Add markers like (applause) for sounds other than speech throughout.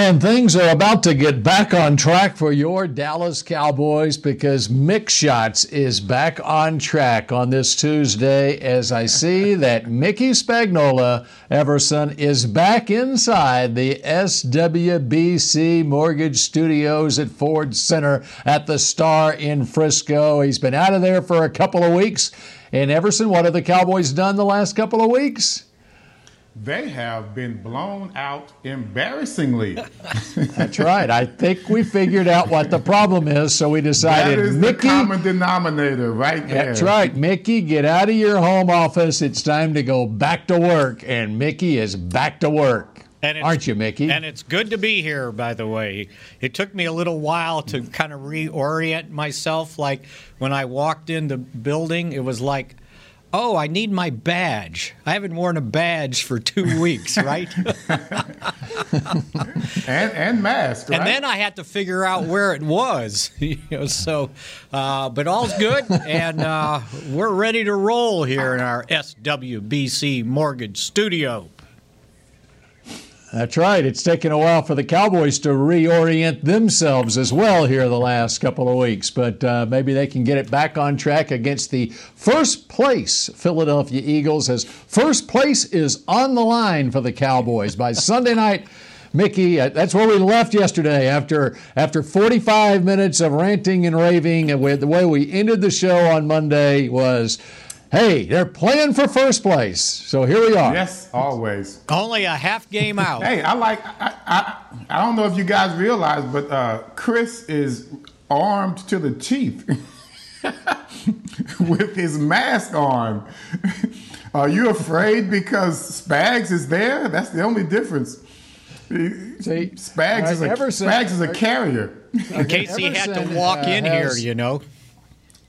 And things are about to get back on track for your Dallas Cowboys because Mick Shots is back on track on this Tuesday as I see (laughs) that Mickey Spagnola Everson is back inside the SWBC Mortgage Studios at Ford Center at the Star in Frisco. He's been out of there for a couple of weeks. And Everson, what have the Cowboys done the last couple of weeks? They have been blown out embarrassingly. (laughs) That's right. I think we figured out what the problem is, so we decided that is Mickey. the common denominator right there. That's right, Mickey. Get out of your home office. It's time to go back to work, and Mickey is back to work. And Aren't you, Mickey? And it's good to be here, by the way. It took me a little while to kind of reorient myself. Like when I walked in the building, it was like, oh, I need my badge. I haven't worn a badge for two (laughs) weeks, right? (laughs) And and mask, right? And then I had to figure out where it was. (laughs) you know, so, uh, but all's good, and uh, we're ready to roll here in our SWBC Mortgage Studio. That's right. It's taken a while for the Cowboys to reorient themselves as well here the last couple of weeks, but uh, maybe they can get it back on track against the first place Philadelphia Eagles, as first place is on the line for the Cowboys by Sunday night. Mickey, uh, that's where we left yesterday after after 45 minutes of ranting and raving. And the way we ended the show on Monday was, hey, they're playing for first place. So here we are. yes, always. Only a half game out. Hey, I like. I, I I don't know if you guys realize, but uh, Chris is armed to the teeth (laughs) with his mask on. (laughs) Are you afraid because Spags is there? That's the only difference. See, Spags is a Everson- Spags is a carrier. in case he had to walk uh, in here, you know.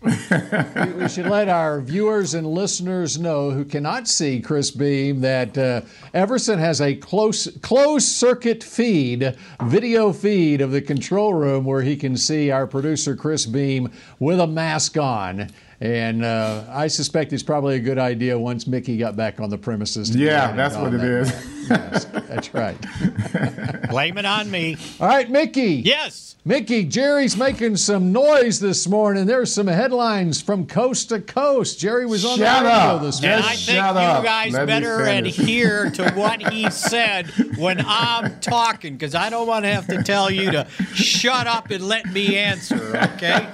We, we should let our viewers and listeners know who cannot see Chris Beam that uh, Everson has a close closed circuit feed, video feed of the control room where he can see our producer Chris Beam with a mask on. And uh, I suspect it's probably a good idea once Mickey got back on the premises. To Yeah, that's what it is. That's right. (laughs) Blame it on me. All right, Mickey. Yes. Mickey, Jerry's making some noise this morning. There's some headlines from coast to coast. Jerry was on Shut the radio up. this And morning. I think shut you up. guys Let better finish. adhere to what he said when I'm talking, because I don't want to have to tell you to shut up and let me answer, okay?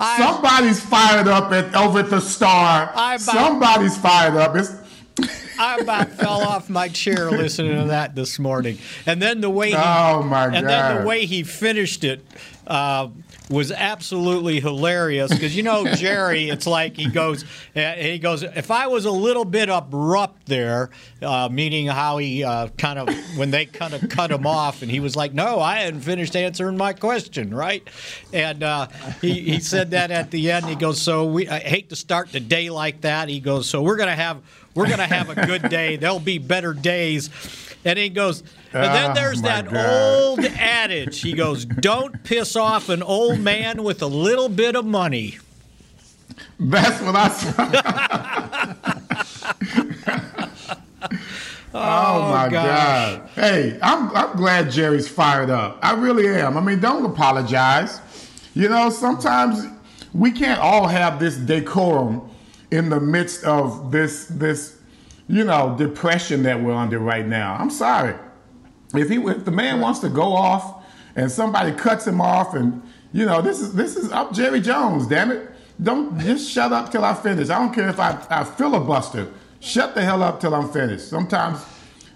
I, Somebody's fired up at over at the Star. I'm about- Somebody's fired up. It's I about (laughs) fell off my chair listening to that this morning. And then the way he, Oh, my and then the way he finished it uh, was absolutely hilarious because you know Jerry, it's like he goes, uh, he goes. If I was a little bit abrupt there, uh, meaning how he uh, kind of when they kind of cut him off, and he was like, "No, I hadn't finished answering my question, right?" And uh, he he said that at the end. He goes, "So we I hate to start the day like that." He goes, "So we're gonna have we're gonna have a good day. There'll be better days." And he goes, and then Oh, there's my that God. old adage. He goes, "Don't piss off an old man with a little bit of money." that's what I saw. (laughs) oh, my oh, gosh. God! Hey, I'm I'm glad Jerry's fired up. I really am. I mean, don't apologize. You know, sometimes we can't all have this decorum in the midst of this this you know depression that we're under right now. I'm sorry. if he if the man wants to go off and somebody cuts him off and you know this is this is up Jerry Jones, damn it. Don't just shut up till I finish. I don't care if I, I filibuster. Shut the hell up till I'm finished. Sometimes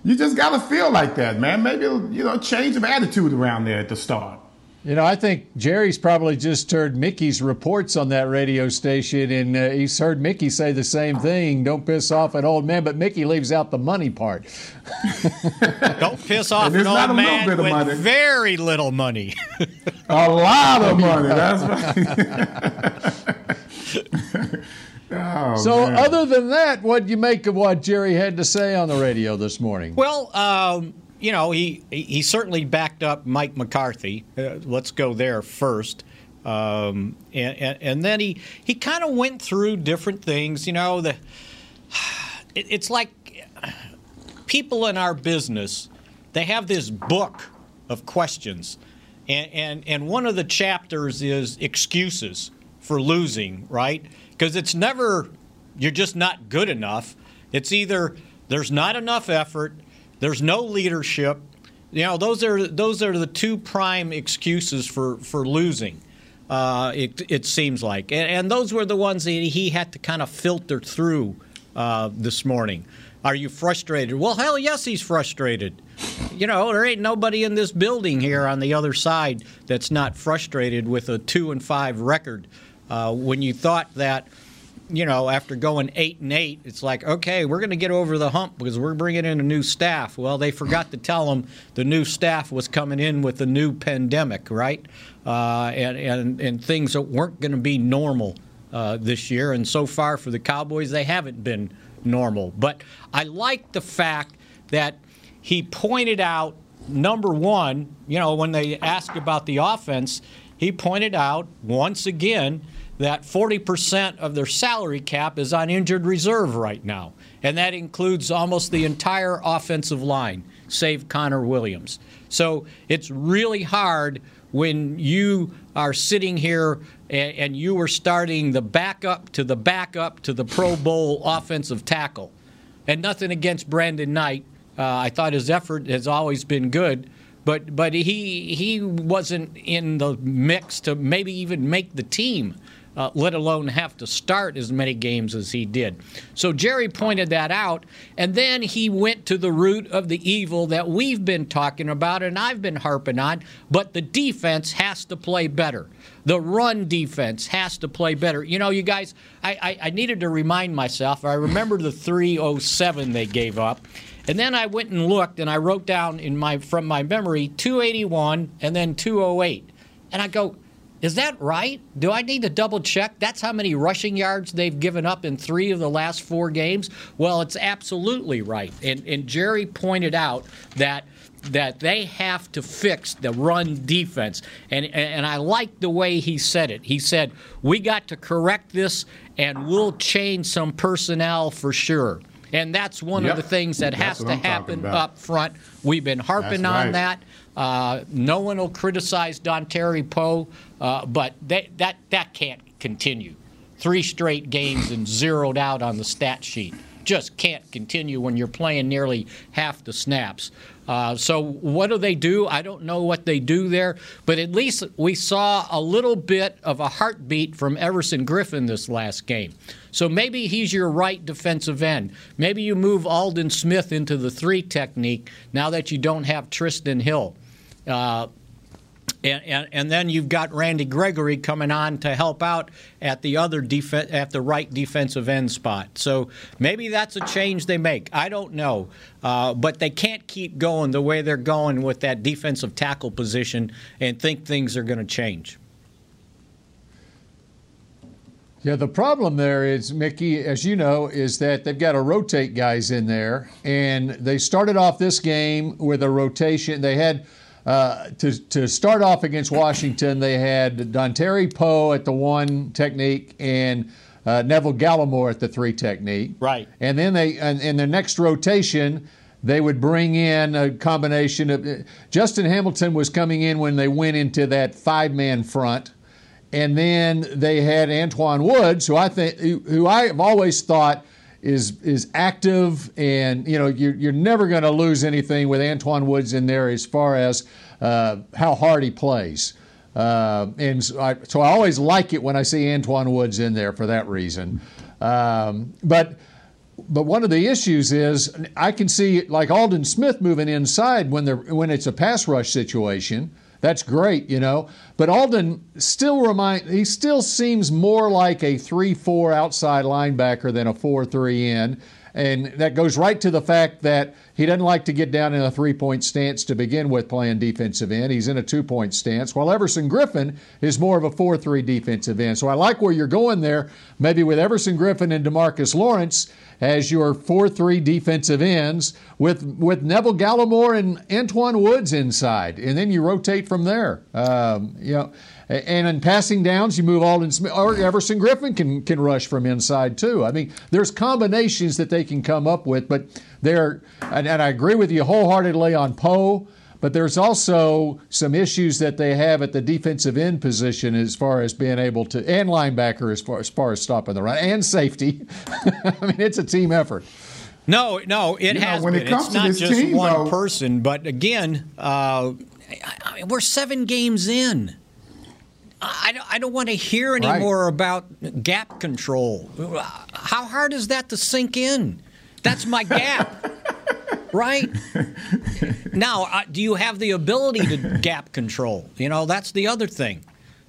you just gotta feel like that, man. Maybe you know change of attitude around there at the start. You know, I think Jerry's probably just heard Mickey's reports on that radio station, and uh, he's heard Mickey say the same thing. Don't piss off an old man, but Mickey leaves out the money part. (laughs) Don't piss off an old man with money. very little money. (laughs) a lot of money. That's right. (laughs) oh, so, man. other than that, what do you make of what Jerry had to say on the radio this morning? Well, um, you know, he he certainly backed up Mike McCarthy. Uh, let's go there first. Um, and, and, and, then he, he kind of went through different things. You know, the (sighs) it, it's like people in our business, they have this book of questions. And, and, and one of the chapters is excuses for losing, right? Because it's never, you're just not good enough. It's either there's not enough effort there's no leadership. You know, those are those are the two prime excuses for for losing. Uh, it, it seems like, and, and, those were the ones that he had to kind of filter through uh, this morning. Are you frustrated? Well, hell yes, he's frustrated. You know, there ain't nobody in this building here on the other side that's not frustrated with a two and five record. Uh, when you thought that you know, after going eight and eight, it's like, okay, we're going to get over the hump because we're bringing in a new staff. Well, they forgot to tell them the new staff was coming in with a new pandemic, right? Uh, and, and, and things that weren't going to be normal uh, this year. And so far for the Cowboys, they haven't been normal. But I like the fact that he pointed out, number one, you know, when they asked about the offense, he pointed out once again that 40% of their salary cap is on injured reserve right now. And that includes almost the entire offensive line, save Connor Williams. So it's really hard when you are sitting here and, and you are starting the backup to the backup to the Pro Bowl offensive tackle. And nothing against Brandon Knight. Uh, I thought his effort has always been good but but he he wasn't in the mix to maybe even make the team uh, let alone have to start as many games as he did. So Jerry pointed that out, and then he went to the root of the evil that we've been talking about and I've been harping on. But the defense has to play better. The run defense has to play better. You know, you guys, I, I, I needed to remind myself. I remember the 307 they gave up. And then I went and looked and I wrote down in my from my memory 281 and then 208. And I go, is that right? Do I need to double check? That's how many rushing yards they've given up in three of the last four games? Well, it's absolutely right. And, and Jerry pointed out that that they have to fix the run defense. And, and I like the way he said it. He said, We got to correct this and we'll change some personnel for sure. And that's one yep. of the things that that's has to happen up front. We've been harping that's on right. that. Uh, no one will criticize Dontari Poe, uh, but that that can't continue. Three straight games and zeroed out on the stat sheet just can't continue when you're playing nearly half the snaps. Uh, so what do they do? I don't know what they do there, but at least we saw a little bit of a heartbeat from Everson Griffen this last game. So maybe he's your right defensive end. Maybe you move Aldon Smith into the three technique now that you don't have Trysten Hill. Uh, and, and, and, then you've got Randy Gregory coming on to help out at the other def- at the right defensive end spot. So maybe that's a change they make. I don't know, uh, but they can't keep going the way they're going with that defensive tackle position and think things are going to change. Yeah, the problem there is, Mickey, as you know, is that they've got to rotate guys in there. And they started off this game with a rotation. They had uh, to, to start off against Washington, they had Dontari Poe at the one technique and uh, Neville Gallimore at the three technique. Right. And then they, and in their next rotation, they would bring in a combination of Justin Hamilton was coming in when they went into that five man front. And then they had Antwaun Woods, who I think, who I have always thought is is active, and you know you're, you're never going to lose anything with Antwaun Woods in there as far as uh, how hard he plays. Uh, and so I, so I, always like it when I see Antwaun Woods in there for that reason. Um, but but one of the issues is I can see like Aldon Smith moving inside when they're when it's a pass rush situation. That's great, you know. But Aldon still remind he still seems more like a three-four outside linebacker than a four-three in. And that goes right to the fact that he doesn't like to get down in a three point stance to begin with playing defensive end. He's in a two point stance, while Everson Griffen is more of a 4 3 defensive end. So I like where you're going there, maybe with Everson Griffen and Demarcus Lawrence as your 4 3 defensive ends with, with Neville Gallimore and Antwaun Woods inside. And then you rotate from there. Um, you know, and in passing downs, you move Aldon Smith or Everson Griffen can can rush from inside too. I mean, there's combinations that they can come up with, but they're and, and I agree with you wholeheartedly on Poe. But there's also some issues that they have at the defensive end position as far as being able to, and linebacker as far as, far as stopping the run, and safety. (laughs) I mean, it's a team effort. No, no, it You know, has when been. it comes it's to not this just team, one though- person, but again, uh, I, I mean, we're seven games in. I don't, I don't want to hear Right. anymore about gap control. How hard is that to sink in? That's my gap, right? (laughs) Now, uh, do you have the ability to gap control? You know, that's the other thing.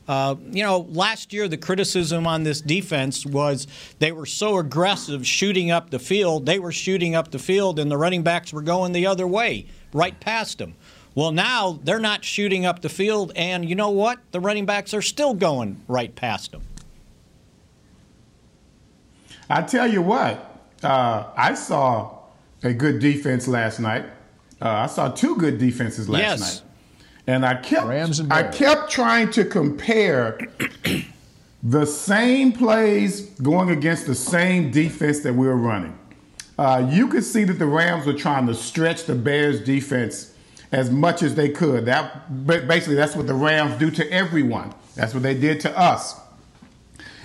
Uh, you know, last year the criticism on this defense was they were so aggressive shooting up the field. They were shooting up the field, and the running backs were going the other way, right past them. Well, now they're not shooting up the field, and you know what? The running backs are still going right past them. I tell you what, uh, I saw a good defense last night. Uh, I saw two good defenses last Yes. night, and I kept Rams and I kept trying to compare the same plays going against the same defense that we were running. Uh, you could see that the Rams were trying to stretch the Bears defense as much as they could. That basically that's what the Rams do to everyone. That's what they did to us.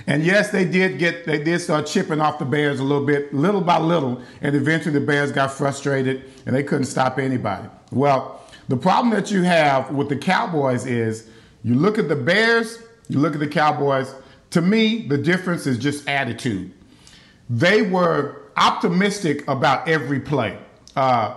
And yes, they did get they did start chipping off the Bears a little bit, little by little, and eventually the Bears got frustrated and they couldn't stop anybody. Well, the problem that you have with the Cowboys is you look at the Bears, you look at the Cowboys. To me, the difference is just attitude. They were optimistic about every play. Uh,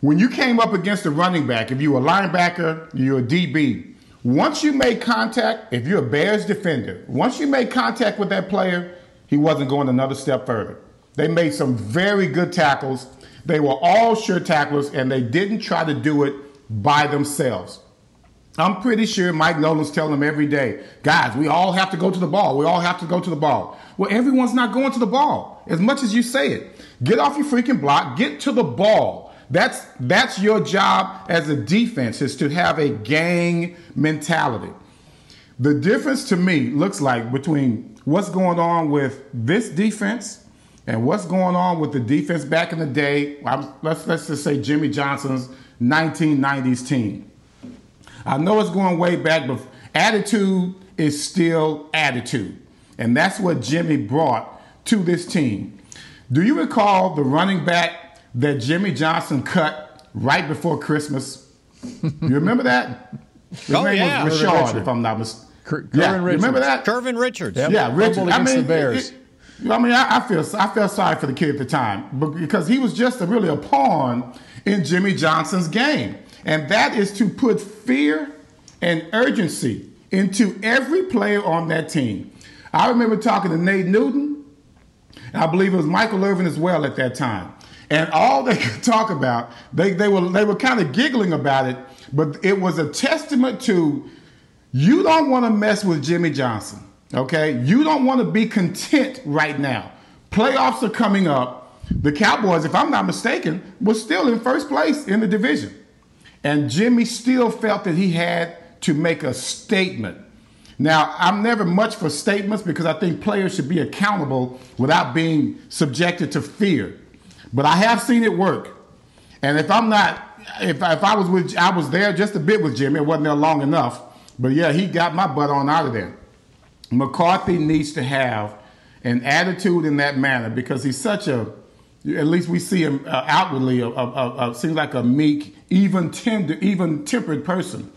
when you came up against a running back, if you were a linebacker, you're a DB. Once you made contact, if you're a Bears defender, once you made contact with that player, he wasn't going another step further. They made some very good tackles. They were all sure tacklers, and they didn't try to do it by themselves. I'm pretty sure Mike Nolan's telling them every day, guys, we all have to go to the ball. We all have to go to the ball. Well, everyone's not going to the ball as much as you say it. Get off your freaking block, get to the ball. That's that's your job as a defense is to have a gang mentality. The difference to me looks like between what's going on with this defense and what's going on with the defense back in the day. I'm, let's let's just say Jimmy Johnson's 1990s team. I know it's going way back, but attitude is still attitude. And that's what Jimmy brought to this team. Do you recall the running back that Jimmy Johnson cut right before Christmas? you remember that? His Oh, name yeah. was Rashard, Richard. if I'm not mistaken. Cur- yeah, Curvin you remember that? Curvin Richards. Yep. Yeah, Richard. Fumbled I mean, the Bears. it- it- I mean, I, I feel I felt sorry for the kid at the time, because he was just a, really a pawn in Jimmy Johnson's game, and that is to put fear and urgency into every player on that team. I remember talking to Nate Newton, and I believe it was Michael Irvin as well at that time. And all they could (laughs) talk about, they, they were they were kind of giggling about it, but it was a testament to you don't want to mess with Jimmy Johnson. Okay? You don't want to be content right now. Playoffs are coming up. The Cowboys, if I'm not mistaken, were still in first place in the division. And Jimmy still felt that he had to make a statement. Now, I'm never much for statements because I think players should be accountable without being subjected to fear. But I have seen it work. And if I'm not, if, if I was with, I was there just a bit with Jimmy. It wasn't there long enough. But yeah, he got my butt on out of there. McCarthy needs to have an attitude in that manner because he's such a, at least we see him uh, outwardly, a, a, a- seems like a meek, even tender, even tempered person.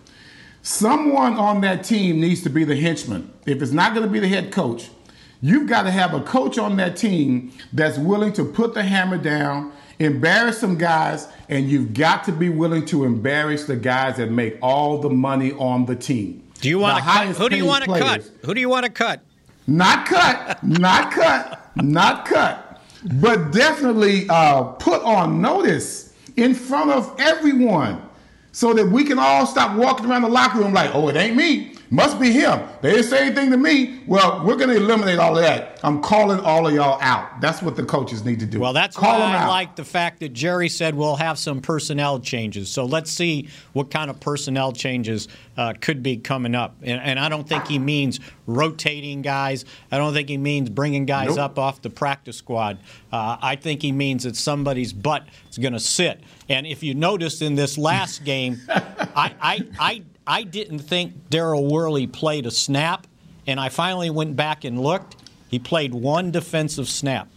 Someone on that team needs to be the henchman. If it's not going to be the head coach, you've got to have a coach on that team that's willing to put the hammer down embarrass some guys, and you've got to be willing to embarrass the guys that make all the money on the team. Do you want to cut? Who do you want to cut? Who do you want to cut? Not cut, not cut, not cut, but definitely uh, put on notice in front of everyone so that we can all stop walking around the locker room like, oh, it ain't me. Must be him. They didn't say anything to me. Well, we're going to eliminate all of that. I'm calling all of y'all out. That's what the coaches need to do. Well, that's Call why I like the fact that Jerry said we'll have some personnel changes. So let's see what kind of personnel changes uh, could be coming up. And, and, I don't think he means rotating guys. I don't think he means bringing guys nope. up off the practice squad. Uh, I think he means that somebody's butt is going to sit. And if you noticed in this last game, (laughs) I, I, I I didn't think Daryl Worley played a snap, and I finally went back and looked. He played one defensive snap.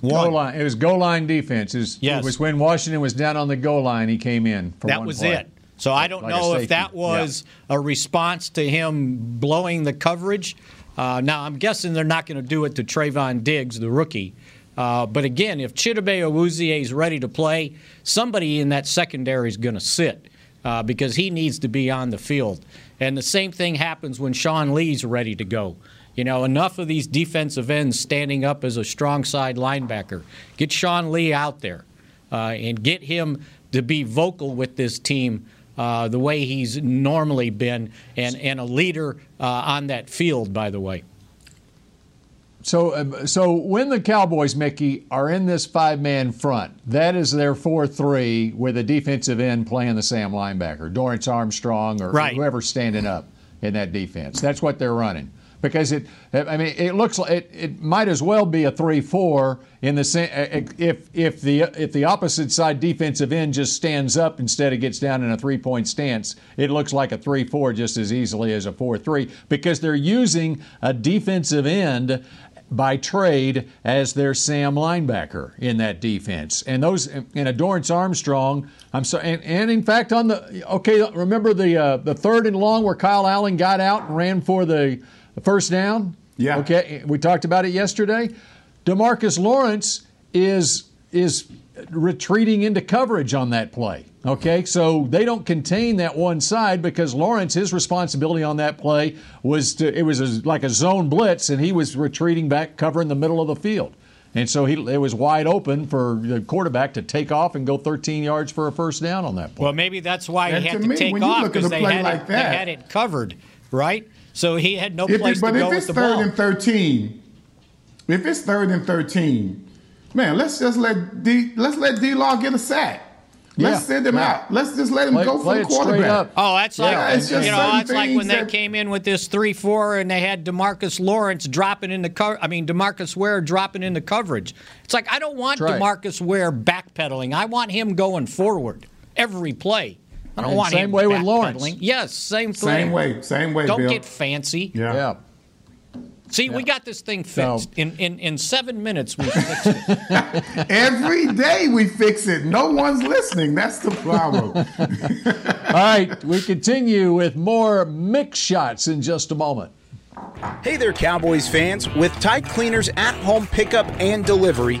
One. Goal line. It was goal line defense. It was, yes. it was when Washington was down on the goal line. He came in. that was play. it. So I don't like know if that was yeah. a response to him blowing the coverage. Uh, now I'm guessing they're not going to do it to Trevon Diggs, the rookie. Uh, but again, if Chidobe Awuzie is ready to play, somebody in that secondary is going to sit uh, because he needs to be on the field. And the same thing happens when Sean Lee's ready to go. You know, enough of these defensive ends standing up as a strong side linebacker. Get Sean Lee out there uh, and get him to be vocal with this team uh, the way he's normally been and, and a leader uh, on that field, by the way. So, um, so when the Cowboys, Mickey, are in this five-man front, that is their four-three with a defensive end playing the Sam linebacker, Dorance Armstrong or right. whoever's standing up in that defense. That's what they're running because it. I mean, it looks like it, it might as well be a three-four in the if if the if the opposite side defensive end just stands up instead of gets down in a three-point stance. It looks like a three-four just as easily as a four-three because they're using a defensive end by trade as their Sam linebacker in that defense. And those and a Dorance Armstrong, I'm sorry, and, and, in fact on the okay, remember the uh, the third and long where Kyle Allen got out and ran for the first down? Yeah. Okay, we talked about it yesterday. Demarcus Lawrence is is retreating into coverage on that play. Okay, so they don't contain that one side because Lawrence, his responsibility on that play was to, it was a, like a zone blitz, and he was retreating back, covering the middle of the field. And so he, it was wide open for the quarterback to take off and go 13 yards for a first down on that play. Well, maybe that's why he had to, to me, take off because they, like they, had it covered, right? So he had no if place it, to go with the ball. But if it's third and 13, if it's third and 13, man, let's just let D let's let D Law get a sack. Let's yeah, send him yeah. out. Let's just let him play, go for the quarterback. Oh, that's like yeah, you know, that's like when that... they came in with this three-four and they had Demarcus Lawrence dropping in the cover. I mean, Demarcus Ware dropping in the coverage. It's like I don't want right. Demarcus Ware backpedaling. I want him going forward every play. I don't and want same him way with Lawrence. Yes, same thing. Same way. Same way. Don't Bill. get fancy. Yeah. Yeah. See, yeah. we got this thing fixed. in, in, in seven minutes, we fixed it. (laughs) Every day we fix it. No one's listening. That's the problem. (laughs) All right, we continue with more Mick Shots in just a moment. Hey there, Cowboys fans. With Tide Cleaners at home pickup and delivery,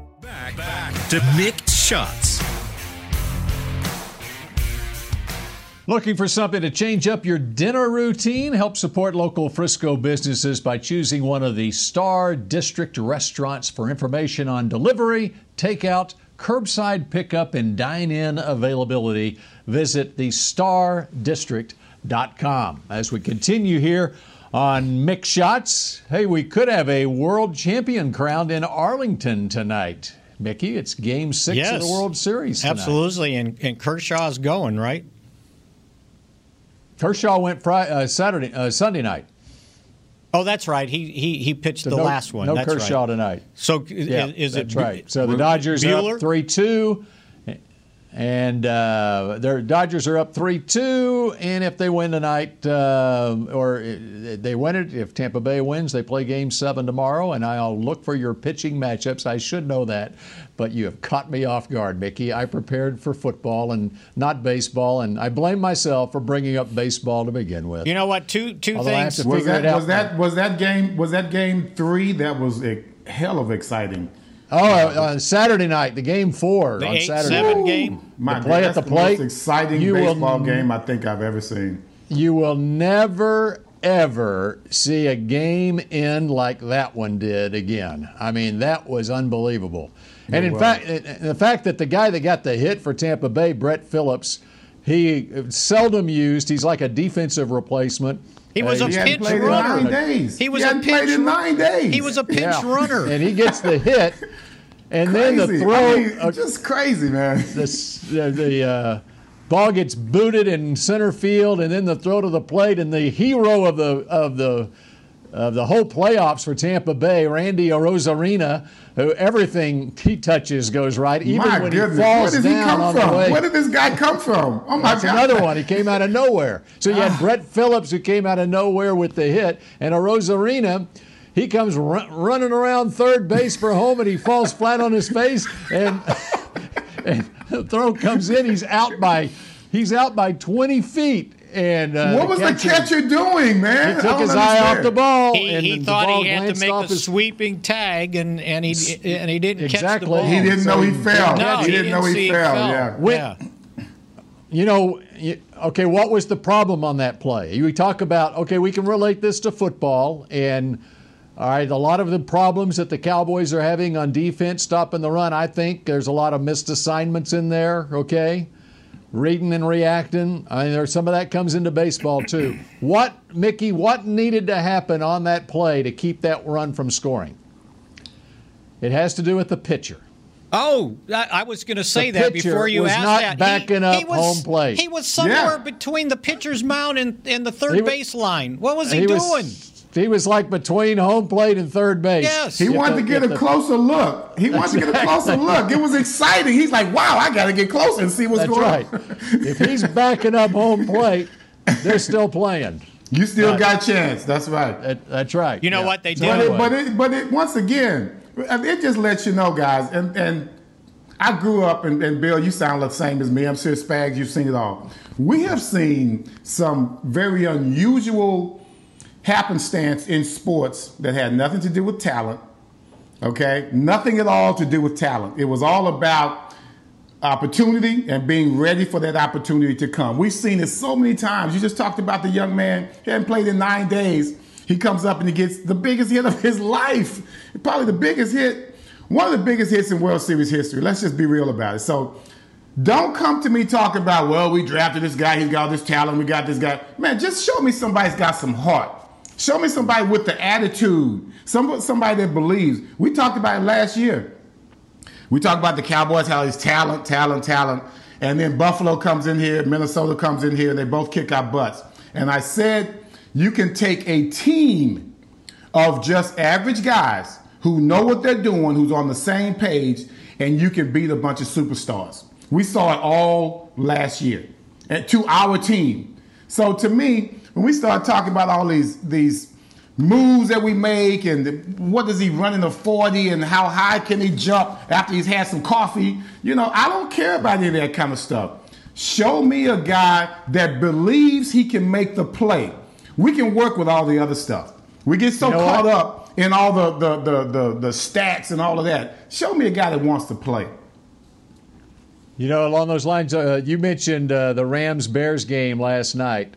Back, back to Mick Shots. Looking for something to change up your dinner routine? Help support local Frisco businesses by choosing one of the Star District restaurants for information on delivery, takeout, curbside pickup, and dine in availability. Visit thestardistrict.com. As we continue here on Mick Shots, hey, we could have a world champion crowned in Arlington tonight. Mickey, it's game six yes, of the World Series. Tonight. Absolutely, and, and Kershaw's going, right? Kershaw went Friday, uh, Saturday, uh, Sunday night. Oh, that's right. He he he pitched so the no, last one. No that's Kershaw right. tonight. So yeah, is, that's it right? So the Dodgers Buehler? are up three two, and uh, their Dodgers are up three two. And if they win tonight, uh, or they win it, if Tampa Bay wins, they play Game Seven tomorrow. And I'll look for your pitching matchups. I should know that, but you have caught me off guard, Mickey. I prepared for football and not baseball, and I blame myself for bringing up baseball to begin with. You know what? Two two Although I have things. to Was figure that it out. was that was that game was that game three? That was a hell of exciting. Oh, uh, on Saturday night, the game four The on eight Saturday. seven night. game. My The play at that's the plate, most exciting you baseball n- game I think I've ever seen. You will never ever see a game end like that one did again. I mean, that was unbelievable. And in was. fact, the fact that the guy that got the hit for Tampa Bay, Brett Phillips, he seldom used. He's like a defensive replacement. He was a He pinch runner. days. He was he a hadn't pinch in nine days. He was a pinch Yeah. runner. and he gets the hit, and then the throw. I mean, uh, just crazy, man. the the, the uh, ball gets booted in center field, and then the throw to the plate, and the hero of the of the of the whole playoffs for Tampa Bay, Randy Arozarena, who everything he touches goes right, even my when goodness, he falls where did he down come on from? the way. Where did this guy come from? Oh my That's God! another one. He came out of nowhere. So you had ah. Brett Phillips who came out of nowhere with the hit, and Arozarena. He comes ru- running around third base for home, and he falls flat on his face, and, (laughs) and the throw comes in. He's out by he's out by 20 feet. And uh, What was the catcher doing, man? He took don't his eye off the ball, He, and he the thought ball he had to make a his- sweeping tag, and and he and he didn't catch the Exactly. ball. He didn't know he fell. No, he, didn't know he it fell. fell. Yeah. When- yeah. You know, okay, what was the problem on that play? We talk about, okay, we can relate this to football, and all right, a lot of the problems that the Cowboys are having on defense, stopping the run, I think there's a lot of missed assignments in there, okay? Reading and reacting. I mean, there's some of that comes into baseball too. What, Mickey, what needed to happen on that play to keep that run from scoring? It has to do with the pitcher. Oh, I, I was going to say The that before you was asked not that. backing up he was, home plate. He was somewhere Yeah. between the pitcher's mound and, and the third He wa- base line. What was he, He doing? was, he was like between home plate and third base. Yes. He If wanted to get if a the- closer look. He wanted to get a closer look. It was exciting. He's like, wow, I got to get closer and see what's That's going right. on. if he's backing up home plate, they're still playing. You still Right. got a chance. That's right. That, that's right. You know Yeah. what they So did? But it, but it, but it, once again, it just lets you know, guys. And and I grew up, and, and Bill, you sound the same as me. I'm sure Spags, you've seen it all. We have seen some very unusual happenstance in sports that had nothing to do with talent. Okay, nothing at all to do with talent. It was all about opportunity and being ready for that opportunity to come. We've seen it so many times. You just talked about the young man, he hadn't played in nine days. He comes up and he gets the biggest hit of his (laughs) life. Probably the biggest hit, one of the biggest hits in World Series history. Let's just be real about it. So Don't come to me talking about, well, we drafted this guy, he's got all this talent, we got this guy. Man, just show me somebody's got some heart. Show me somebody with the attitude, some, somebody that believes. We talked about it last year. We talked about the Cowboys, how he's talent, talent, talent. And then Buffalo comes in here, Minnesota comes in here, and they both kick our butts. And I said, you can take a team of just average guys who know what they're doing, who's on the same page, and you can beat a bunch of superstars. We saw it all last year and to our team. So to me, when we start talking about all these these moves that we make and what does he run in the 40 and how high can he jump after he's had some coffee, you know, I don't care about any of that kind of stuff. Show me a guy that believes he can make the play. We can work with all the other stuff. We get so you know caught what? up in all the, the, the, the, the stats and all of that. Show me a guy that wants to play. You know, along those lines, uh, you mentioned uh, the Rams Bears game last night,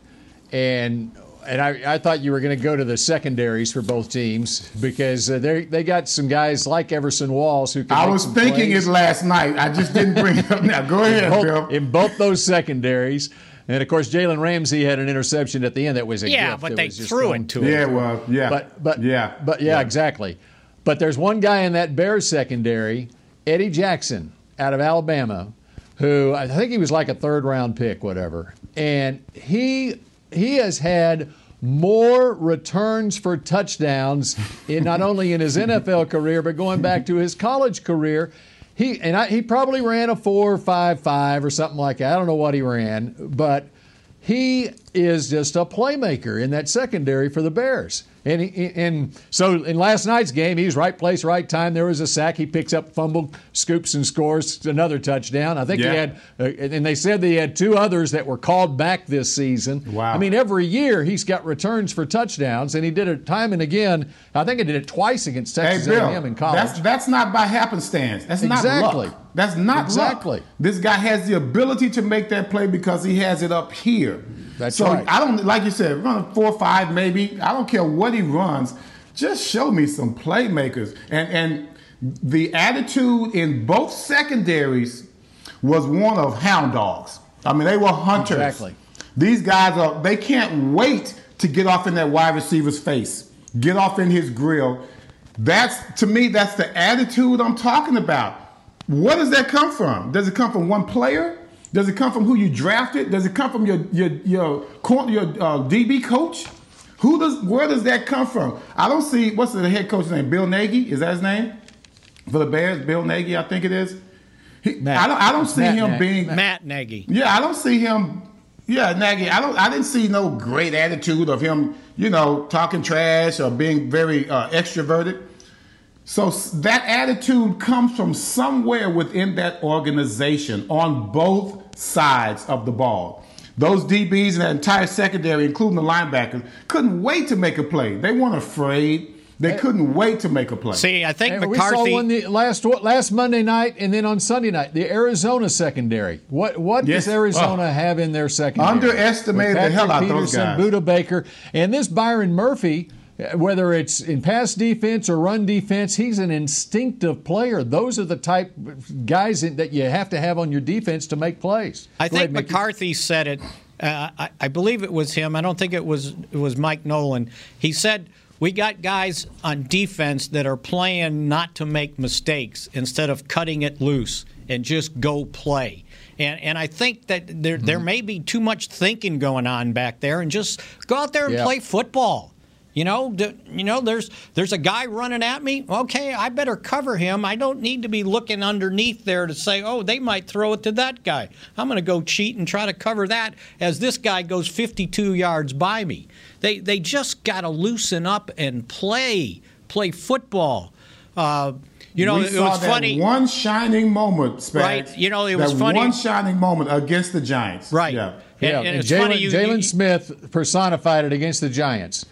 and and I, I thought you were going to go to the secondaries for both teams because uh, they they got some guys like Everson Walls who. Can I was thinking plays. it last night. I just didn't bring it up now. Go ahead, in both, Bill. In both those secondaries. And of course, Jalen Ramsey had an interception at the end that was a yeah, gift. but they threw it to him. Yeah, well, yeah, but but yeah, but yeah, yeah, exactly. But there's one guy in that Bears secondary, Eddie Jackson, out of Alabama, who I think he was like a third round pick, whatever. And he he has had more returns for touchdowns in not (laughs) only in his NFL career but going back to his college career. He and I, he probably ran a four five five or something like that. I don't know what he ran, but he is just a playmaker in that secondary for the Bears. And, he, and so in last night's game, he's right place, right time. There was a sack. He picks up, fumble, scoops, and scores another touchdown. I think yeah. he had, uh, and they said they had two others that were called back this season. Wow. I mean, every year he's got returns for touchdowns, and he did it time and again. I think he did it twice against Texas hey, Bill, A&M in college. That's, that's not by happenstance. That's exactly. not luck. That's not exactly. Luck. This guy has the ability to make that play because he has it up here. That's so right. I don't like you said, run four or five maybe. I don't care what he runs. Just show me some playmakers. And and the attitude in both secondaries was one of hound dogs. I mean, they were hunters. Exactly. These guys are they can't wait to get off in that wide receiver's face, get off in his grill. That's to me, that's the attitude I'm talking about. Where does that come from? Does it come from one player? Does it come from who you drafted? Does it come from your your your your uh, DB coach? Who does where does that come from? I don't see what's the head coach's name? Bill Nagy is that his name for the Bears? Bill Nagy, I think it is. He, Matt, I don't I don't see Matt him being Matt Nagy. Yeah, I don't see him. Yeah, Nagy. I don't. I didn't see no great attitude of him. You know, talking trash or being very uh, extroverted. So that attitude comes from somewhere within that organization on both sides of the ball. Those DBs and that entire secondary, including the linebackers, couldn't wait to make a play. They weren't afraid. They couldn't wait to make a play. See, I think and McCarthy. We saw one the last last Monday night, and then on Sunday night, the Arizona secondary. What what yes. does Arizona oh. have in their secondary? Underestimated the hell out of those guys. Budda Baker, and this Byron Murphy whether it's in pass defense or run defense, he's an instinctive player. Those are the type guys that you have to have on your defense to make plays. I Go think ahead, McCarthy said it. Uh, I, I, believe it was him. I don't think it was it was Mike Nolan. He said we got guys on defense that are playing not to make mistakes instead of cutting it loose and just go play. And and I think that there mm-hmm. there may be too much thinking going on back there, and just go out there and play football. You know, do, you know, there's there's a guy running at me. Okay, I better cover him. I don't need to be looking underneath there to say, oh, they might throw it to that guy. I'm going to go cheat and try to cover that as this guy goes 52 yards by me. They they just got to loosen up and play play football. Uh, you know, we it was funny. One shining moment, Spags. Right. You know, it was that funny. One shining moment against the Giants. Right. Yeah. Yeah. And, and, and Jaylon, Jaylon Smith personified it against the Giants.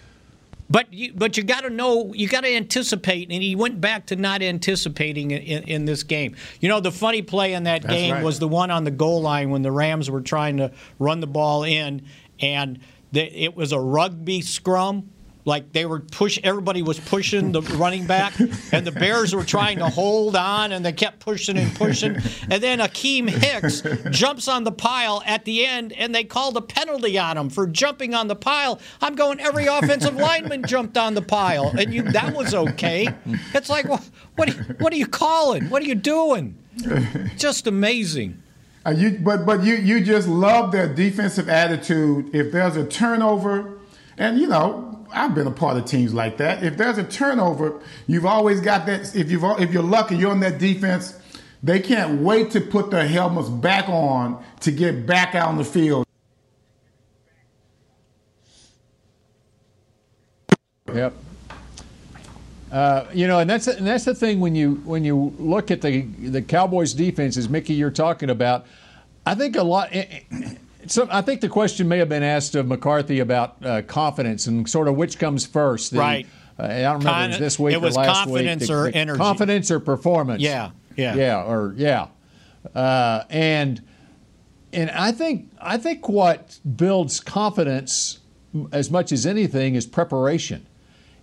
But you, but you got to know, you got to anticipate, and he went back to not anticipating in, in, this game. You know, the funny play in that That's game right. was the one on the goal line when the Rams were trying to run the ball in, and the, it was a rugby scrum, like they were push everybody was pushing the running back and the bears were trying to hold on and they kept pushing and pushing. And then Akiem Hicks jumps on the pile at the end and they called a penalty on him for jumping on the pile. I'm going every offensive lineman jumped on the pile and you that was okay. It's like what what are, you calling? What are you doing? Just amazing. Uh, you, but but you you just love their defensive attitude. If there's a turnover and you know I've been a part of teams like that. If there's a turnover, you've always got that. If you've if you're lucky, you're on that defense. They can't wait to put their helmets back on to get back out on the field. Yep. Uh, you know, and that's and that's the thing when you when you look at the the Cowboys defense, as Mickey you're talking about. I think a lot. So I think the question may have been asked of McCarthy about uh, confidence and sort of which comes first. The, right. Uh, I don't remember Con- it was this week it was or last week. confidence week. or the, the energy. Confidence or performance. Yeah. Yeah. Yeah. Or yeah. Uh, and and I think I think what builds confidence as much as anything is preparation.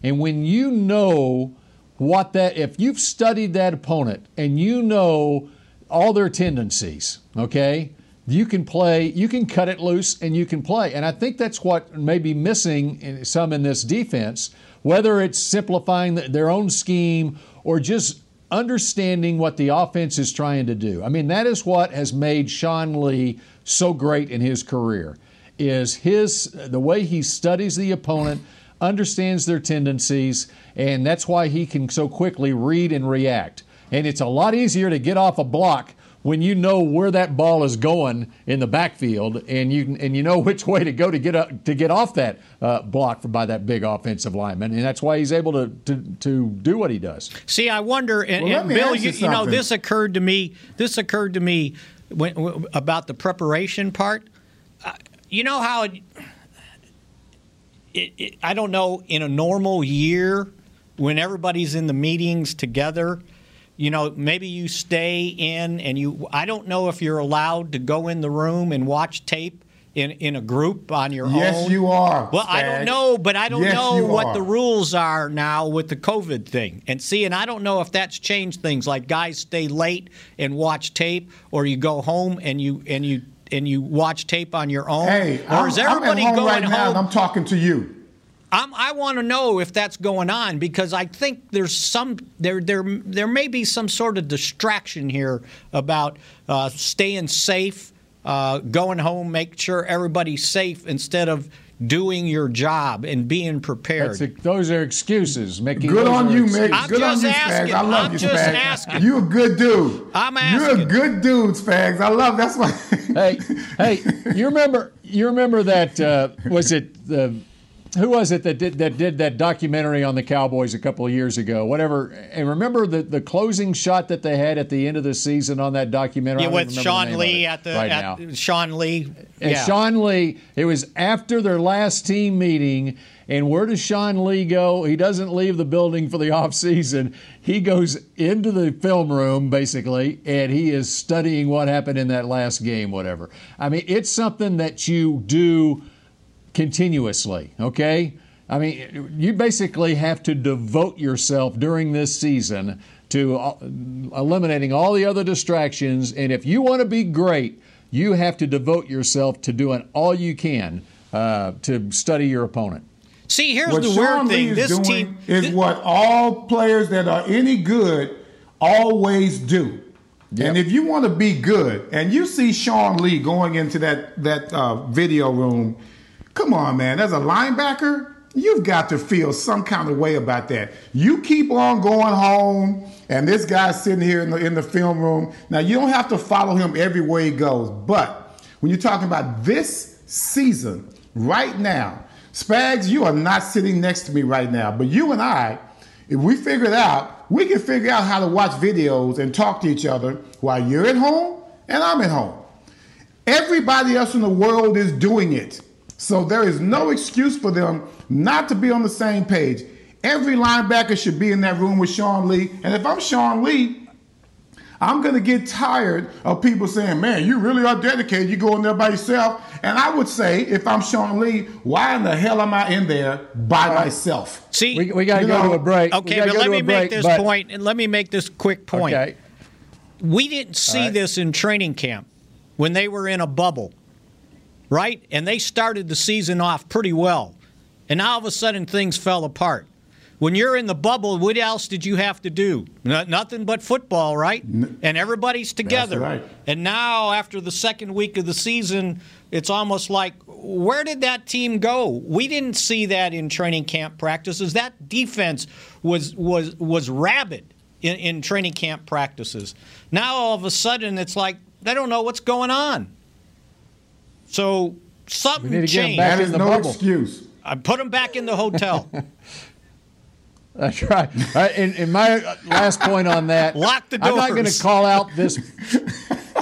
And when you know what that if you've studied that opponent and you know all their tendencies, okay? You can play, you can cut it loose and you can play. And I think that's what may be missing in, some in this defense, whether it's simplifying their own scheme or just understanding what the offense is trying to do. I mean, that is what has made Sean Lee so great in his career is his the way he studies the opponent, understands their tendencies, and that's why he can so quickly read and react. And it's a lot easier to get off a block when you know where that ball is going in the backfield and you and you know which way to go to get up, to get off that uh, block by that big offensive lineman, and that's why he's able to to, to do what he does. See, I wonder, and, well, and Bill, you, you, know, this occurred to me. This occurred to me when, about the preparation part. Uh, you know how it, it, it, I don't know in a normal year when everybody's in the meetings together you know, maybe you stay in and you, I don't know if you're allowed to go in the room and watch tape in, in a group on your yes, own? Yes, you are. Well, I don't know, but I don't yes, know what are. the rules are now with the COVID thing. And see, and I don't know if that's changed things. Like guys stay late and watch tape, or you go home and you and you and you watch tape on your own. Hey, or I'm, is everybody I'm at home going right now home? and I'm talking to you. I'm, i want to know if that's going on because I think there's some there there there may be some sort of distraction here about uh, staying safe, uh, going home, make sure everybody's safe instead of doing your job and being prepared. A, those are excuses, Mickey. Good those on you, Mick. I'm good just on you, asking. Spags. I love I'm you, just Spags. asking. You a good dude. I'm asking. You're a good dude, Spags. I love. That's why. hey, hey, you remember? You remember that? Uh, was it the? Who was it that did that did that documentary on the Cowboys a couple of years ago? Whatever. And remember the the closing shot that they had at the end of the season on that documentary. Yeah, with Sean Lee at the right at now. Sean Lee. And yeah. Sean Lee. It was after their last team meeting. And where does Sean Lee go? He doesn't leave the building for the (laughs) offseason. He goes into the film room, basically, and he is studying what happened in that last game, whatever. I mean, it's something that you do continuously, okay? I mean, you basically have to devote yourself during this season to uh, eliminating all the other distractions. And if you want to be great, you have to devote yourself to doing all you can uh, to study your opponent. See, here's what the Sean weird thing. Lee is This doing team is th- what all players that are any good always do. Yep. And if you want to be good, and you see Sean Lee going into that that uh, video room, come on, man. As a linebacker, you've got to feel some kind of way about that. You keep on going home, and this guy's sitting here in the in the film room. Now you don't have to follow him everywhere he goes, but when you're talking about this season, right now, Spags, you are not sitting next to me right now, but you and I, if we figure it out, we can figure out how to watch videos and talk to each other while you're at home and I'm at home. Everybody else in the world is doing it. So there is no excuse for them not to be on the same page. Every linebacker should be in that room with Sean Lee. And if I'm Sean Lee, I'm going to get tired of people saying, man, you really are dedicated. You go in there by yourself. And I would say, if I'm Sean Lee, why in the hell am I in there by myself? See, we, we got to go know, to a break. Okay, but let me make this but, point, and let me make this quick point. Okay. We didn't see right. this in training camp when they were in a bubble, right? And they started the season off pretty well. And now all of a sudden things fell apart. When you're in the bubble, what else did you have to do? No, nothing but football, right? And everybody's together. right. And now, after the second week of the season, it's almost like, where did that team go? We didn't see that in training camp practices. That defense was was was rabid in, in training camp practices. Now all of a sudden, it's like they don't know what's going on. So something We need to get 'em changed. back That in is the no bubble. excuse. I put him back in the hotel. (laughs) That's right. All right, and, and my last point on that. (laughs) Lock the doors. I'm not going to call out this.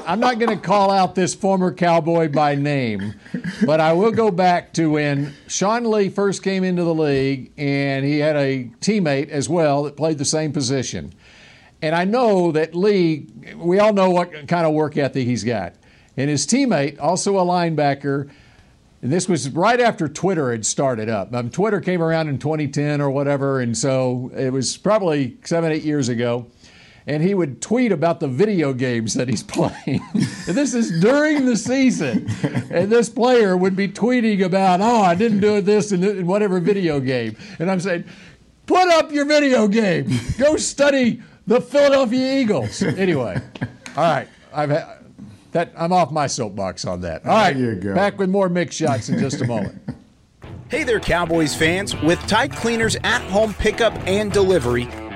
I'm not going to call out this former cowboy by name, but I will go back to when Sean Lee first came into the league, and he had a teammate as well that played the same position. And I know that Lee, we all know what kind of work ethic he's got. And his teammate, also a linebacker, and this was right after Twitter had started up. Um, Twitter came around in 2010 or whatever, and so it was probably seven, eight years ago. And he would tweet about the video games that he's (laughs) playing. this is during the season. And this player would be tweeting about, oh, I didn't do this in, in whatever video game. And I'm saying, put up your video game. Go study the Philadelphia Eagles. Anyway, all right. I've had. That, I'm off my soapbox on that. All right, you go. back with more Mick Shots in just a moment. (laughs) Hey there, Cowboys fans. With Tide Cleaners at home pickup and delivery,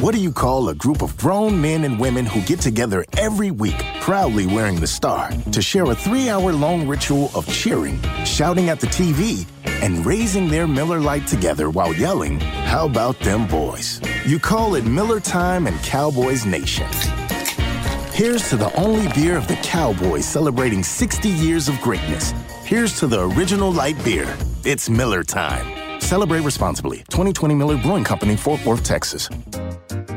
What do you call a group of grown men and women who get together every week, proudly wearing the star, to share a three hour long ritual of cheering, shouting at the TV, and raising their Miller Lite together while yelling, How about them boys? You call it Miller Time and Cowboys Nation. Here's to the only beer of the Cowboys celebrating 60 years of greatness. Here's to the original light beer. It's Miller Time. Celebrate responsibly. 2020 Miller Brewing Company, Fort Worth, Texas.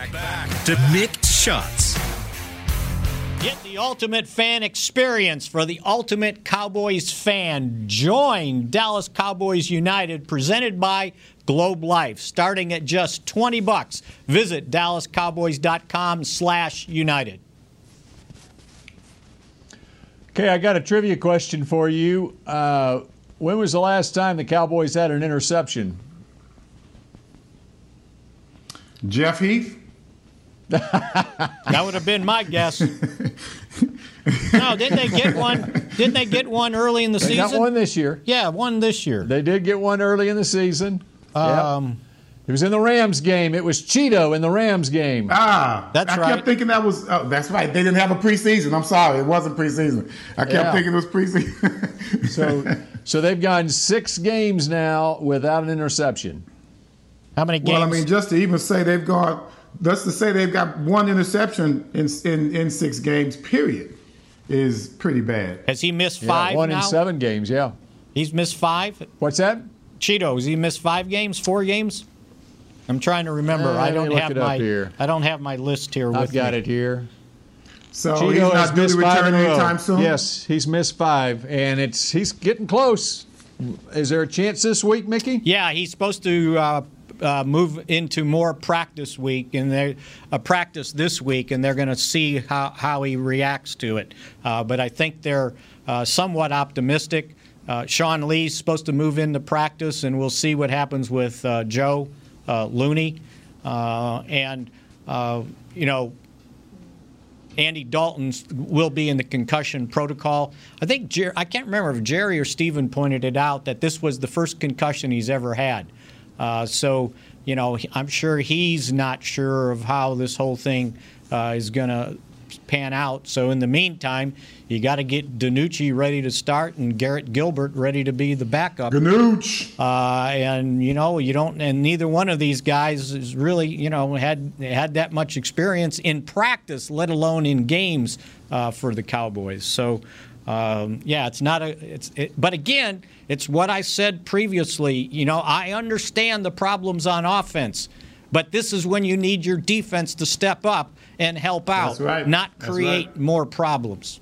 To Mick Shots. Get the ultimate fan experience for the ultimate Cowboys fan. Join Dallas Cowboys United presented by Globe Life starting at just 20 bucks. Visit dallascowboys.com slash united. Okay, I got a trivia question for you. Uh, when was the last time the Cowboys had an interception? Jeff Heath? That would have been my guess. no, didn't they get one? Didn't they get one early in the They season? got one this year. Yeah, one this year. They did get one early in the season. Um, Yep. It was in the Rams game. It was Chido in the Rams game. Ah, That's I right. I kept thinking that was. Oh, that's right. They didn't have a preseason. I'm sorry, it wasn't preseason. I kept Yeah. thinking it was preseason. So, (laughs) so they've gone six games now without an interception. How many games? well, I mean, just to even say they've gone, just to say they've got one interception in in, in six games, period, is pretty bad. Has he missed Yeah, five one now? in seven games. Yeah. He's missed five. What's that? Chido, has he missed five games, four games? I'm trying to remember. Uh, I don't have my here. I don't have my list here I've with got me. it here. So Chido he's not due missed to five return in anytime soon. Yes, he's missed five, and it's he's getting close. Is there a chance this week, Mickey? Yeah, he's supposed to uh, uh, move into more practice week, and they a practice this week, and they're going to see how, how he reacts to it. Uh, but I think they're uh, somewhat optimistic. Uh, Sean Lee's supposed to move into practice, and we'll see what happens with uh, Joe Looney, and you know. Andy Dalton will be in the concussion protocol. I think Jer- I can't remember if Jerry or Steven pointed it out that this was the first concussion he's ever had. Uh, so, you know, I'm sure he's not sure of how this whole thing uh, is going to pan out. So, in the meantime, you got to get DiNucci ready to start and Garrett Gilbert ready to be the backup. Ganooch. Uh, and you know, you don't, and neither one of these guys is really, you know, had had that much experience in practice, let alone in games uh, for the Cowboys. So, um, yeah, it's not a, it's, it, but again, it's what I said previously. You know, I understand the problems on offense, but this is when you need your defense to step up and help out, That's right. not create right. more problems.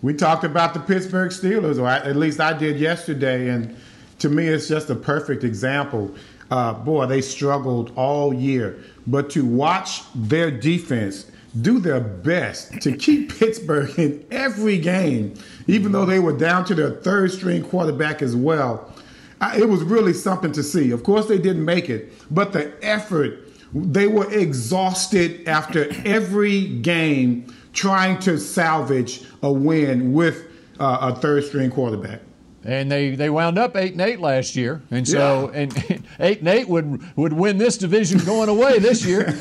We talked about the Pittsburgh Steelers, or at least I did yesterday, and to me, it's just a perfect example. Uh, boy, they struggled all year, but to watch their defense do their best to keep (laughs) Pittsburgh in every game, even though they were down to their third string quarterback as well. I- It was really something to see. Of course, they didn't make it, but the effort, they were exhausted after every game trying to salvage a win with uh, a third string quarterback. And they, they wound up eight and eight last year, and so and eight and eight would would win this division going away this year.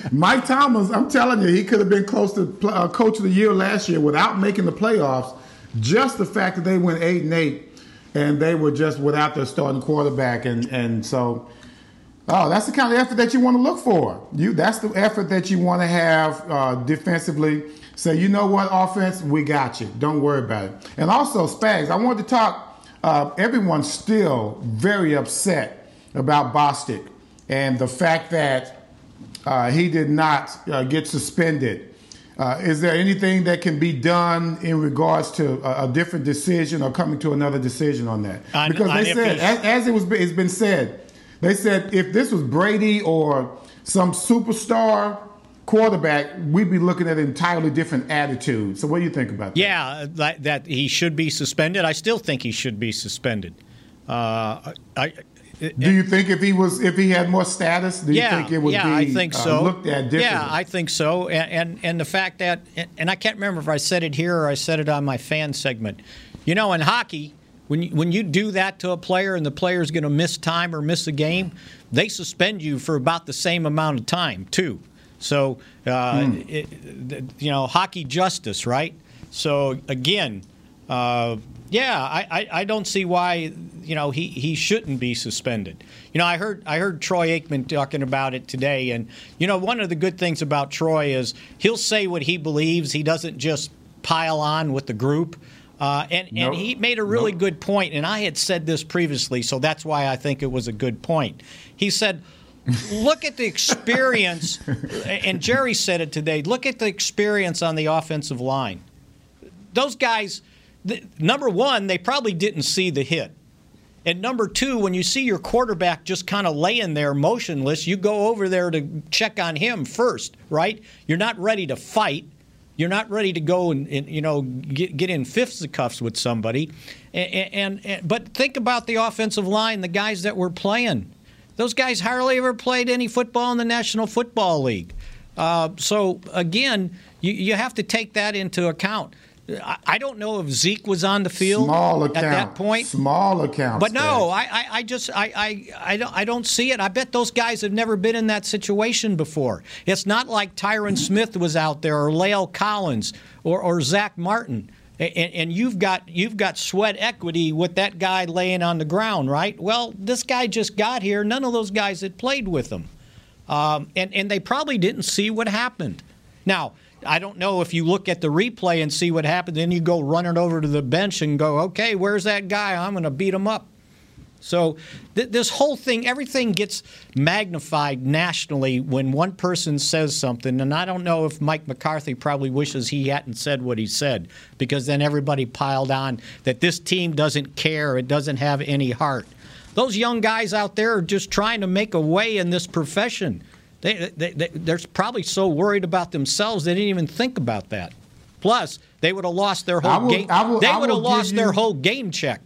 (laughs) Mike Thomas, I'm telling you, he could have been close to uh, coach of the year last year without making the playoffs. Just the fact that they went eight and eight, and they were just without their starting quarterback, and and so, oh, that's the kind of effort that you want to look for. You that's the effort that you want to have uh, defensively. Say, you know what, offense, we got you. Don't worry about it. And also, Spags, I wanted to talk. Uh, everyone's still very upset about Bostic and the fact that uh, he did not uh, get suspended. Uh, is there anything that can be done in regards to a, a different decision or coming to another decision on that? On- because they said, as, as it was, it's been said, they said if this was Brady or some superstar quarterback, we'd be looking at an entirely different attitude. So, what do you think about that? Yeah, that, that he should be suspended. I still think he should be suspended. Uh, I, Do you think if he was, if he had more status, do you yeah, think it would yeah, be I think uh, so. looked at differently? Yeah, I think so. And, and and the fact that, and I can't remember if I said it here or I said it on my fan segment. You know, in hockey, when you, when you do that to a player and the player is going to miss time or miss a game, they suspend you for about the same amount of time too. So, uh, Hmm. it, you know, hockey justice, right? So again, uh, yeah, I, I, I don't see why you know he, he shouldn't be suspended. You know, I heard I heard Troy Aikman talking about it today, and you know one of the good things about Troy is he'll say what he believes. He doesn't just pile on with the group. Uh, and, Nope. and he made a really Nope. good point, and I had said this previously, so that's why I think it was a good point. He said, look at the experience, and Jerry said it today. Look at the experience on the offensive line. Those guys, th- number one, they probably didn't see the hit. And number two, when you see your quarterback just kind of laying there motionless, you go over there to check on him first, right? You're not ready to fight. You're not ready to go and, and you know get, get in cuffs with somebody. And, and, and but think about the offensive line, the guys that were playing. Those guys hardly ever played any football in the National Football League. Uh, so again, you, you have to take that into account. I, I don't know if Zeke was on the field Small at that point. Small account. But no, I, I, I just I, I, I, don't, I don't see it. I bet those guys have never been in that situation before. It's not like Tyron Smith was out there or La'el Collins or, or Zach Martin. And, and you've got you've got sweat equity with that guy laying on the ground, right? Well, this guy just got here. None of those guys had played with him, um, and and they probably didn't see what happened. Now, I don't know if you look at the replay and see what happened, then you go running over to the bench and go, okay, where's that guy? I'm going to beat him up. So th- this whole thing, everything gets magnified nationally when one person says something, and I don't know if Mike McCarthy probably wishes he hadn't said what he said because then everybody piled on that this team doesn't care, it doesn't have any heart. Those young guys out there are just trying to make a way in this profession. They, they, they, they're probably so worried about themselves they didn't even think about that. Plus, they would have lost their whole will, game. Will, they would have lost you, their whole game check.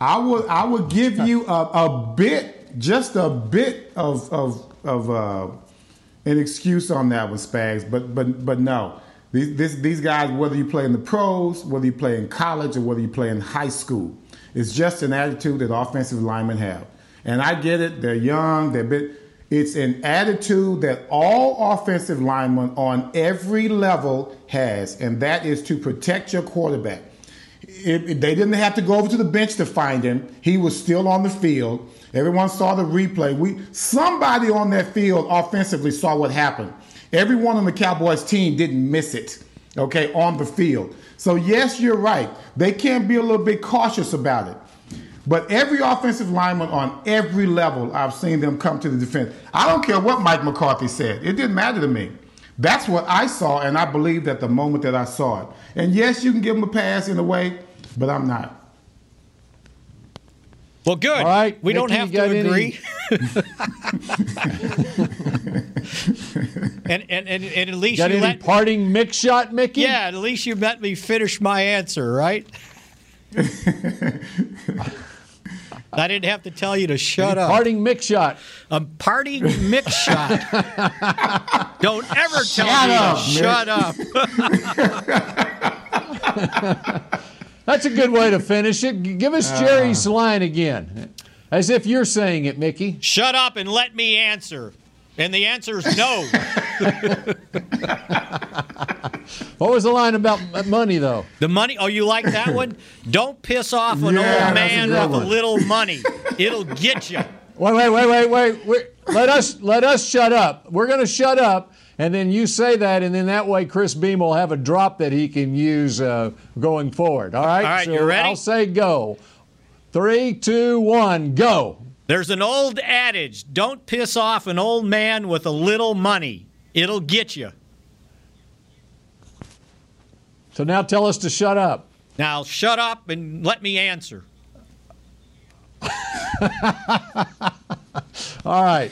I would I would give you a, a bit, just a bit of of of uh, an excuse on that with Spags. But but but no, these this, these guys, whether you play in the pros, whether you play in college, or whether you play in high school, it's just an attitude that offensive linemen have. And I get it; they're young, they're bit. It's an attitude that all offensive linemen on every level has, and that is to protect your quarterback it, it, they didn't have to go over to the bench to find him. He was still on the field. Everyone saw the replay. We somebody on that field offensively saw what happened. Everyone on the Cowboys team didn't miss it. Okay, on the field. So yes, you're right. They can be a little bit cautious about it. But every offensive lineman on every level, I've seen them come to the defense. I don't care what Mike McCarthy said. It didn't matter to me. That's what I saw, and I believed at the moment that I saw it. And yes, you can give him a pass in a way, but I'm not. Well, good. All right, we Mickey, don't have to agree. (laughs) and, and, and, and at least got you any let parting Mick Shot, Mickey? Yeah, at least you let me finish my answer, right? I didn't have to tell you to shut any up. Parting Mick Shot. A parting Mick Shot. (laughs) Don't ever tell Shut me up, to shut up. (laughs) That's a good way to finish it. Give us uh. Jerry's line again, as if you're saying it, Mickey. Shut up and let me answer. And the answer is no. (laughs) What was the line about money, though? The money. Oh, you like that one? (laughs) Don't piss off an Yeah, old that's a man good with a little money. (laughs) It'll get you. Wait, wait, wait, wait, wait. wait. let us let us shut up. We're going to shut up, and then you say that, and then that way Chris Beam will have a drop that he can use uh, going forward. All right. All right, so you ready? I'll say go. Three, two, one, go. There's an old adage: don't piss off an old man with a little money. It'll get you. So now tell us to shut up. Now shut up and let me answer. (laughs) (laughs) All right.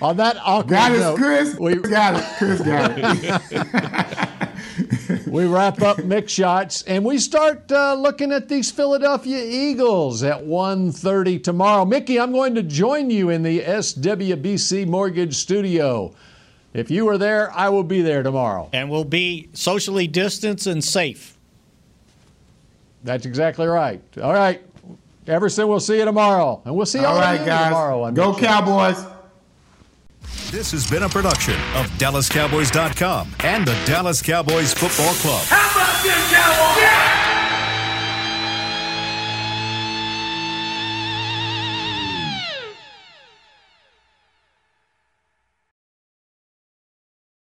On that awkward Got it, note, Chris. we got it. Chris got it. (laughs) we wrap up Mick Shots and we start uh, looking at these Philadelphia Eagles at 1.30 tomorrow. Mickey, I'm going to join you in the SWBC Mortgage Studio. If you are there, I will be there tomorrow. And we'll be socially distanced and safe. That's exactly right. All right. Everson, we'll see you tomorrow. And we'll see all, All of you guys. tomorrow. on Go Mix Cowboys. This has been a production of DallasCowboys.com and the Dallas Cowboys Football Club.